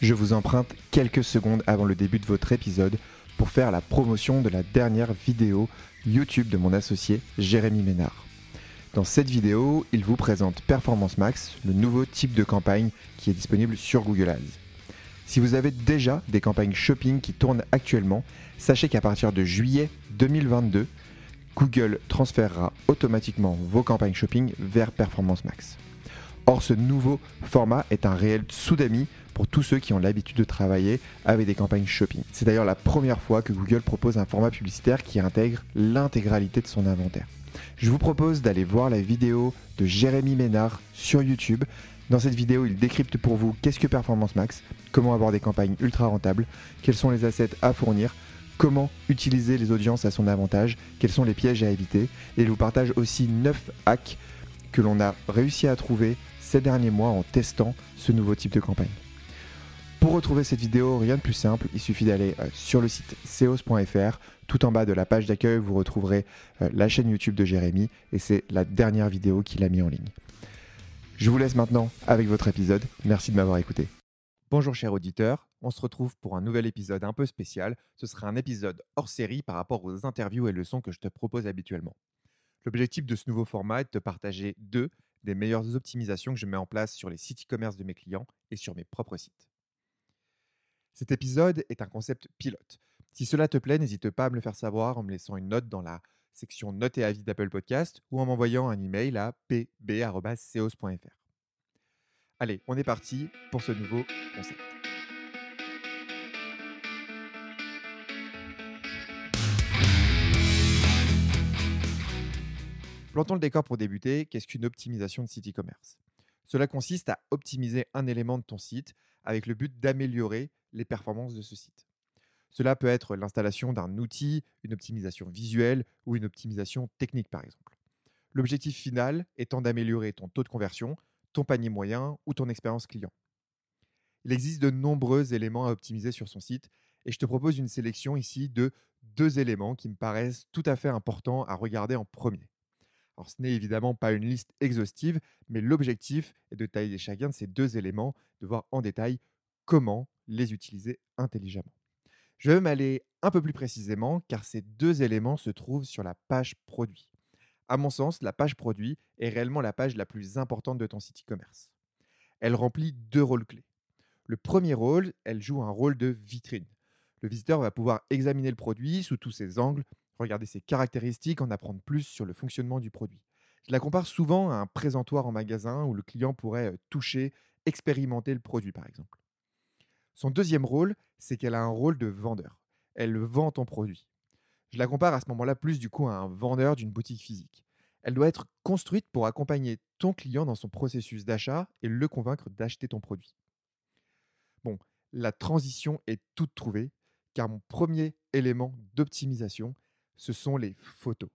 Je vous emprunte quelques secondes avant le début de votre épisode pour faire la promotion de la dernière vidéo YouTube de mon associé Jérémy Ménard. Dans cette vidéo, il vous présente Performance Max, le nouveau type de campagne qui est disponible sur Google Ads. Si vous avez déjà des campagnes shopping qui tournent actuellement, sachez qu'à partir de juillet 2022, Google transférera automatiquement vos campagnes shopping vers Performance Max. Or, ce nouveau format est un réel soudami pour tous ceux qui ont l'habitude de travailler avec des campagnes shopping. C'est d'ailleurs la première fois que Google propose un format publicitaire qui intègre l'intégralité de son inventaire. Je vous propose d'aller voir la vidéo de Jérémy Ménard sur YouTube. Dans cette vidéo, il décrypte pour vous qu'est-ce que Performance Max, comment avoir des campagnes ultra rentables, quels sont les assets à fournir, comment utiliser les audiences à son avantage, quels sont les pièges à éviter, et il vous partage aussi 9 hacks que l'on a réussi à trouver ces derniers mois en testant ce nouveau type de campagne. Pour retrouver cette vidéo, rien de plus simple, il suffit d'aller euh, sur le site seos.fr. Tout en bas de la page d'accueil, vous retrouverez euh, la chaîne YouTube de Jérémy et c'est la dernière vidéo qu'il a mis en ligne. Je vous laisse maintenant avec votre épisode. Merci de m'avoir écouté. Bonjour chers auditeurs, on se retrouve pour un nouvel épisode un peu spécial. Ce sera un épisode hors série par rapport aux interviews et leçons que je te propose habituellement. L'objectif de ce nouveau format est de te partager deux des meilleures optimisations que je mets en place sur les sites e-commerce de mes clients et sur mes propres sites. Cet épisode est un concept pilote. Si cela te plaît, n'hésite pas à me le faire savoir en me laissant une note dans la section notes et avis d'Apple Podcast ou en m'envoyant un email à pb.seos.fr. Allez, on est parti pour ce nouveau concept. Plantons le décor pour débuter. Qu'est-ce qu'une optimisation de site e-commerce? Cela consiste à optimiser un élément de ton site avec le but d'améliorer les performances de ce site. Cela peut être l'installation d'un outil, une optimisation visuelle ou une optimisation technique par exemple. L'objectif final étant d'améliorer ton taux de conversion, ton panier moyen ou ton expérience client. Il existe de nombreux éléments à optimiser sur son site et je te propose une sélection ici de deux éléments qui me paraissent tout à fait importants à regarder en premier. Alors, ce n'est évidemment pas une liste exhaustive, mais l'objectif est de tailler chacun de ces deux éléments, de voir en détail comment les utiliser intelligemment. Je vais m'aller un peu plus précisément car ces deux éléments se trouvent sur la page produit. À mon sens, la page produit est réellement la page la plus importante de ton site e-commerce. Elle remplit deux rôles clés. Le premier rôle, elle joue un rôle de vitrine. Le visiteur va pouvoir examiner le produit sous tous ses angles, regarder ses caractéristiques, en apprendre plus sur le fonctionnement du produit. Je la compare souvent à un présentoir en magasin où le client pourrait toucher, expérimenter le produit par exemple. Son deuxième rôle, c'est qu'elle a un rôle de vendeur. Elle vend ton produit. Je la compare à ce moment-là plus du coup à un vendeur d'une boutique physique. Elle doit être construite pour accompagner ton client dans son processus d'achat et le convaincre d'acheter ton produit. Bon, la transition est toute trouvée car mon premier élément d'optimisation, ce sont les photos.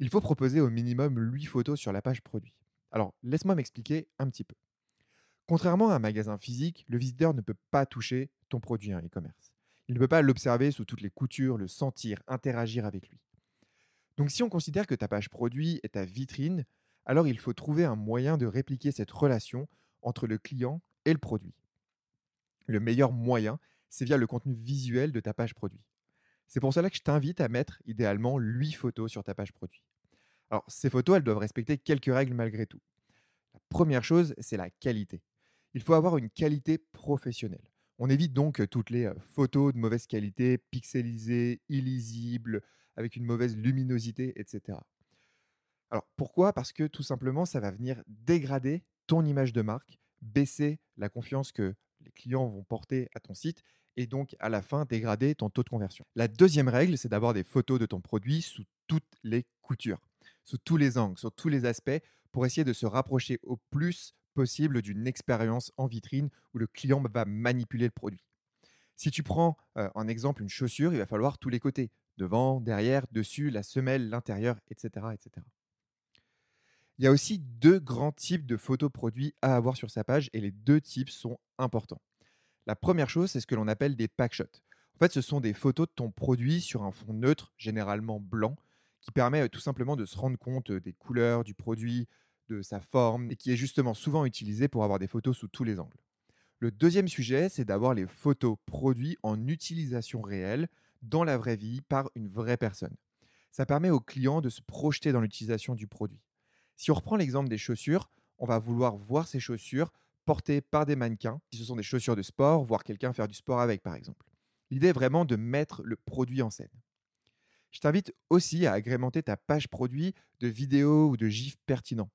Il faut proposer au minimum 8 photos sur la page produit. Alors, laisse-moi m'expliquer un petit peu. Contrairement à un magasin physique, le visiteur ne peut pas toucher ton produit en e-commerce. Il ne peut pas l'observer sous toutes les coutures, le sentir, interagir avec lui. Donc si on considère que ta page produit est ta vitrine, alors il faut trouver un moyen de répliquer cette relation entre le client et le produit. Le meilleur moyen, c'est via le contenu visuel de ta page produit. C'est pour cela que je t'invite à mettre idéalement 8 photos sur ta page produit. Alors, ces photos, elles doivent respecter quelques règles malgré tout. La première chose, c'est la qualité. Il faut avoir une qualité professionnelle. On évite donc toutes les photos de mauvaise qualité, pixelisées, illisibles, avec une mauvaise luminosité, etc. Alors pourquoi? Parce que tout simplement, ça va venir dégrader ton image de marque, baisser la confiance que les clients vont porter à ton site et donc à la fin dégrader ton taux de conversion. La deuxième règle, c'est d'avoir des photos de ton produit sous toutes les coutures, sous tous les angles, sur tous les aspects, pour essayer de se rapprocher au plus possible d'une expérience en vitrine où le client va manipuler le produit. Si tu prends en exemple une chaussure, il va falloir tous les côtés, devant, derrière, dessus, la semelle, l'intérieur, etc., etc. Il y a aussi deux grands types de photos produits à avoir sur sa page et les deux types sont importants. La première chose, c'est ce que l'on appelle des packshots. En fait, ce sont des photos de ton produit sur un fond neutre, généralement blanc, qui permet tout simplement de se rendre compte des couleurs du produit, de sa forme, et qui est justement souvent utilisé pour avoir des photos sous tous les angles. Le deuxième sujet, c'est d'avoir les photos produits en utilisation réelle dans la vraie vie par une vraie personne. Ça permet au client de se projeter dans l'utilisation du produit. Si on reprend l'exemple des chaussures, on va vouloir voir ces chaussures portées par des mannequins, si ce sont des chaussures de sport, voir quelqu'un faire du sport avec par exemple. L'idée est vraiment de mettre le produit en scène. Je t'invite aussi à agrémenter ta page produit de vidéos ou de gifs pertinents.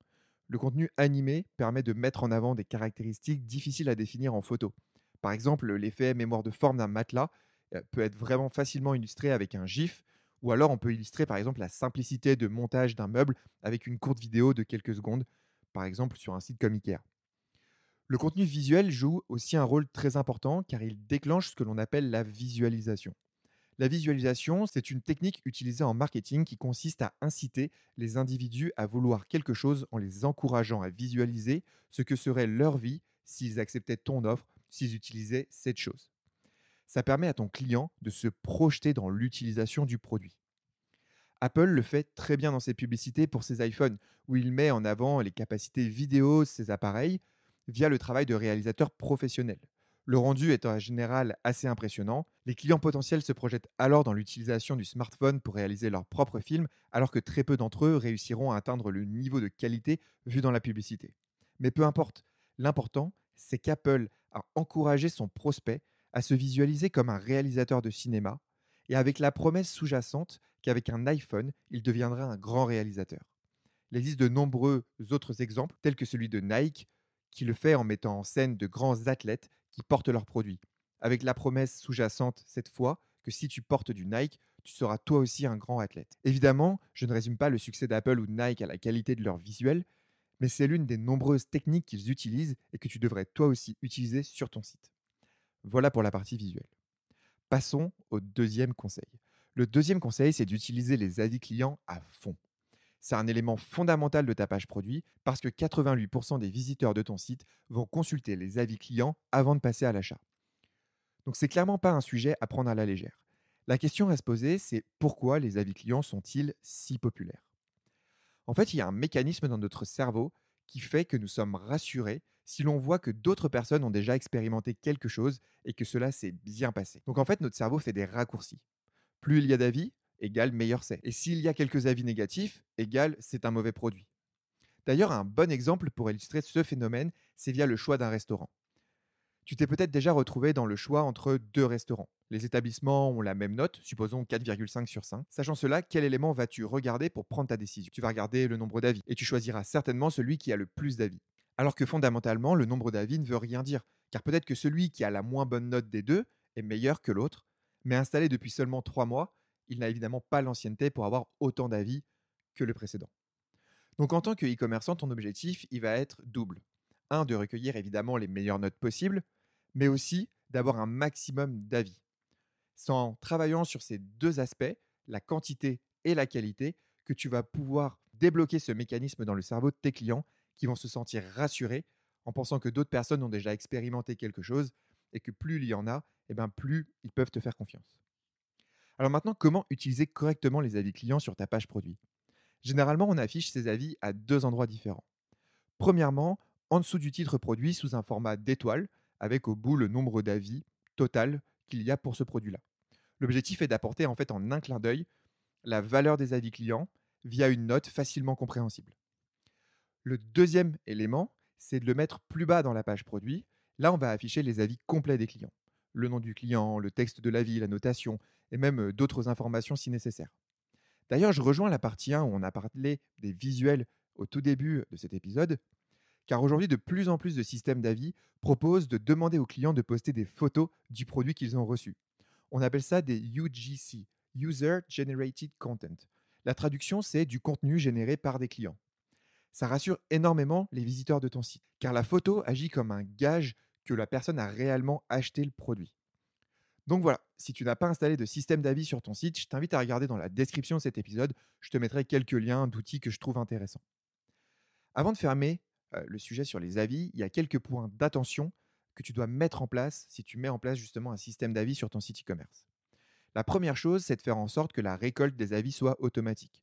Le contenu animé permet de mettre en avant des caractéristiques difficiles à définir en photo. Par exemple, l'effet mémoire de forme d'un matelas euh, peut être vraiment facilement illustré avec un GIF, ou alors on peut illustrer par exemple la simplicité de montage d'un meuble avec une courte vidéo de quelques secondes, par exemple sur un site comme Ikea. Le contenu visuel joue aussi un rôle très important car il déclenche ce que l'on appelle la visualisation. La visualisation, c'est une technique utilisée en marketing qui consiste à inciter les individus à vouloir quelque chose en les encourageant à visualiser ce que serait leur vie s'ils acceptaient ton offre, s'ils utilisaient cette chose. Ça permet à ton client de se projeter dans l'utilisation du produit. Apple le fait très bien dans ses publicités pour ses iPhones, où il met en avant les capacités vidéo de ses appareils via le travail de réalisateurs professionnels. Le rendu est en général assez impressionnant. Les clients potentiels se projettent alors dans l'utilisation du smartphone pour réaliser leurs propres films, alors que très peu d'entre eux réussiront à atteindre le niveau de qualité vu dans la publicité. Mais peu importe, l'important, c'est qu'Apple a encouragé son prospect à se visualiser comme un réalisateur de cinéma, et avec la promesse sous-jacente qu'avec un iPhone, il deviendra un grand réalisateur. Il existe de nombreux autres exemples, tels que celui de Nike, qui le fait en mettant en scène de grands athlètes qui portent leurs produits, avec la promesse sous-jacente cette fois que si tu portes du Nike, tu seras toi aussi un grand athlète. Évidemment, je ne résume pas le succès d'Apple ou de Nike à la qualité de leur visuel, mais c'est l'une des nombreuses techniques qu'ils utilisent et que tu devrais toi aussi utiliser sur ton site. Voilà pour la partie visuelle. Passons au deuxième conseil. Le deuxième conseil, c'est d'utiliser les avis clients à fond. C'est un élément fondamental de ta page produit parce que 88% des visiteurs de ton site vont consulter les avis clients avant de passer à l'achat. Donc c'est clairement pas un sujet à prendre à la légère. La question à se poser, c'est pourquoi les avis clients sont-ils si populaires? En fait, il y a un mécanisme dans notre cerveau qui fait que nous sommes rassurés si l'on voit que d'autres personnes ont déjà expérimenté quelque chose et que cela s'est bien passé. Donc en fait, notre cerveau fait des raccourcis. Plus il y a d'avis, égale meilleur c'est. Et s'il y a quelques avis négatifs, égale c'est un mauvais produit. D'ailleurs, un bon exemple pour illustrer ce phénomène, c'est via le choix d'un restaurant. Tu t'es peut-être déjà retrouvé dans le choix entre deux restaurants. Les établissements ont la même note, supposons 4,5 sur 5. Sachant cela, quel élément vas-tu regarder pour prendre ta décision? Tu vas regarder le nombre d'avis et tu choisiras certainement celui qui a le plus d'avis. Alors que fondamentalement, le nombre d'avis ne veut rien dire, car peut-être que celui qui a la moins bonne note des deux est meilleur que l'autre, mais installé depuis seulement 3 mois, il n'a évidemment pas l'ancienneté pour avoir autant d'avis que le précédent. Donc en tant que e-commerçant, ton objectif, il va être double. Un, de recueillir évidemment les meilleures notes possibles, mais aussi d'avoir un maximum d'avis. C'est en travaillant sur ces deux aspects, la quantité et la qualité, que tu vas pouvoir débloquer ce mécanisme dans le cerveau de tes clients qui vont se sentir rassurés en pensant que d'autres personnes ont déjà expérimenté quelque chose et que plus il y en a, et eh ben plus ils peuvent te faire confiance. Alors maintenant, comment utiliser correctement les avis clients sur ta page produit? Généralement, on affiche ces avis à deux endroits différents. Premièrement, en dessous du titre produit sous un format d'étoile, avec au bout le nombre d'avis total qu'il y a pour ce produit-là. L'objectif est d'apporter en fait en un clin d'œil la valeur des avis clients via une note facilement compréhensible. Le deuxième élément, c'est de le mettre plus bas dans la page produit. Là, on va afficher les avis complets des clients. Le nom du client, le texte de l'avis, la notation, et même d'autres informations si nécessaire. D'ailleurs, je rejoins la partie 1 où on a parlé des visuels au tout début de cet épisode, car aujourd'hui, de plus en plus de systèmes d'avis proposent de demander aux clients de poster des photos du produit qu'ils ont reçu. On appelle ça des UGC, User Generated Content. La traduction, c'est du contenu généré par des clients. Ça rassure énormément les visiteurs de ton site, car la photo agit comme un gage que la personne a réellement acheté le produit. Donc voilà, si tu n'as pas installé de système d'avis sur ton site, je t'invite à regarder dans la description de cet épisode. Je te mettrai quelques liens d'outils que je trouve intéressants. Avant de fermer euh, le sujet sur les avis, il y a quelques points d'attention que tu dois mettre en place si tu mets en place justement un système d'avis sur ton site e-commerce. La première chose, c'est de faire en sorte que la récolte des avis soit automatique.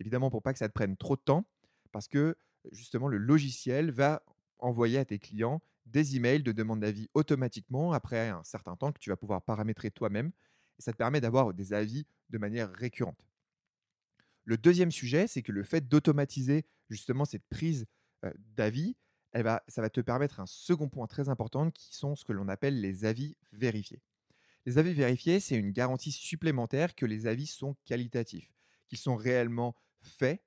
Évidemment, pour pas que ça te prenne trop de temps, parce que justement le logiciel va envoyer à tes clients des emails de demande d'avis automatiquement après un certain temps que tu vas pouvoir paramétrer toi-même. Et ça te permet d'avoir des avis de manière récurrente. Le deuxième sujet, c'est que le fait d'automatiser justement cette prise d'avis, ça va te permettre un second point très important qui sont ce que l'on appelle les avis vérifiés. Les avis vérifiés, c'est une garantie supplémentaire que les avis sont qualitatifs, qu'ils sont réellement faits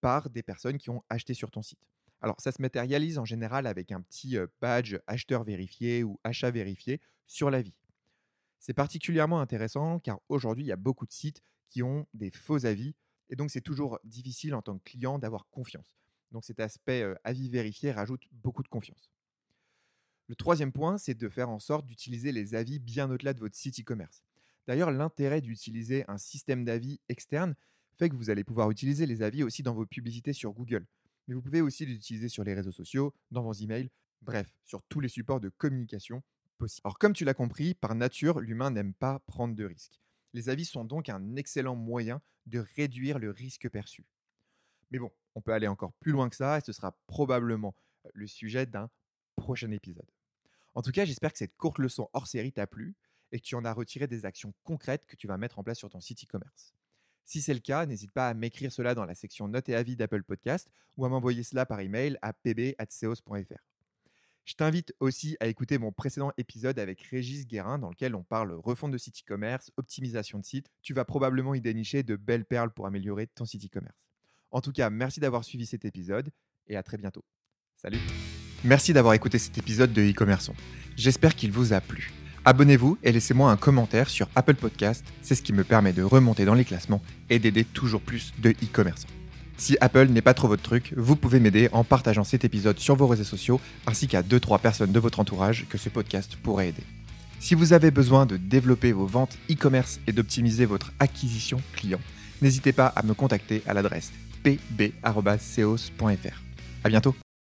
par des personnes qui ont acheté sur ton site. Alors, ça se matérialise en général avec un petit badge acheteur vérifié ou achat vérifié sur l'avis. C'est particulièrement intéressant car aujourd'hui, il y a beaucoup de sites qui ont des faux avis et donc c'est toujours difficile en tant que client d'avoir confiance. Donc cet aspect avis vérifié rajoute beaucoup de confiance. Le troisième point, c'est de faire en sorte d'utiliser les avis bien au-delà de votre site e-commerce. D'ailleurs, l'intérêt d'utiliser un système d'avis externe fait que vous allez pouvoir utiliser les avis aussi dans vos publicités sur Google. Mais vous pouvez aussi les utiliser sur les réseaux sociaux, dans vos emails, bref, sur tous les supports de communication possibles. Alors comme tu l'as compris, par nature, l'humain n'aime pas prendre de risques. Les avis sont donc un excellent moyen de réduire le risque perçu. Mais bon, on peut aller encore plus loin que ça et ce sera probablement le sujet d'un prochain épisode. En tout cas, j'espère que cette courte leçon hors série t'a plu et que tu en as retiré des actions concrètes que tu vas mettre en place sur ton site e-commerce. Si c'est le cas, n'hésite pas à m'écrire cela dans la section notes et avis d'Apple Podcast ou à m'envoyer cela par email à pb.ceos.fr. Je t'invite aussi à écouter mon précédent épisode avec Régis Guérin dans lequel on parle refonte de site e-commerce, optimisation de site. Tu vas probablement y dénicher de belles perles pour améliorer ton site e-commerce. En tout cas, merci d'avoir suivi cet épisode et à très bientôt. Salut Merci d'avoir écouté cet épisode de e-commerçant. J'espère qu'il vous a plu. Abonnez-vous et laissez-moi un commentaire sur Apple Podcast, c'est ce qui me permet de remonter dans les classements et d'aider toujours plus de e-commerçants. Si Apple n'est pas trop votre truc, vous pouvez m'aider en partageant cet épisode sur vos réseaux sociaux ainsi qu'à 2-3 personnes de votre entourage que ce podcast pourrait aider. Si vous avez besoin de développer vos ventes e-commerce et d'optimiser votre acquisition client, n'hésitez pas à me contacter à l'adresse pb.ceos.fr. À bientôt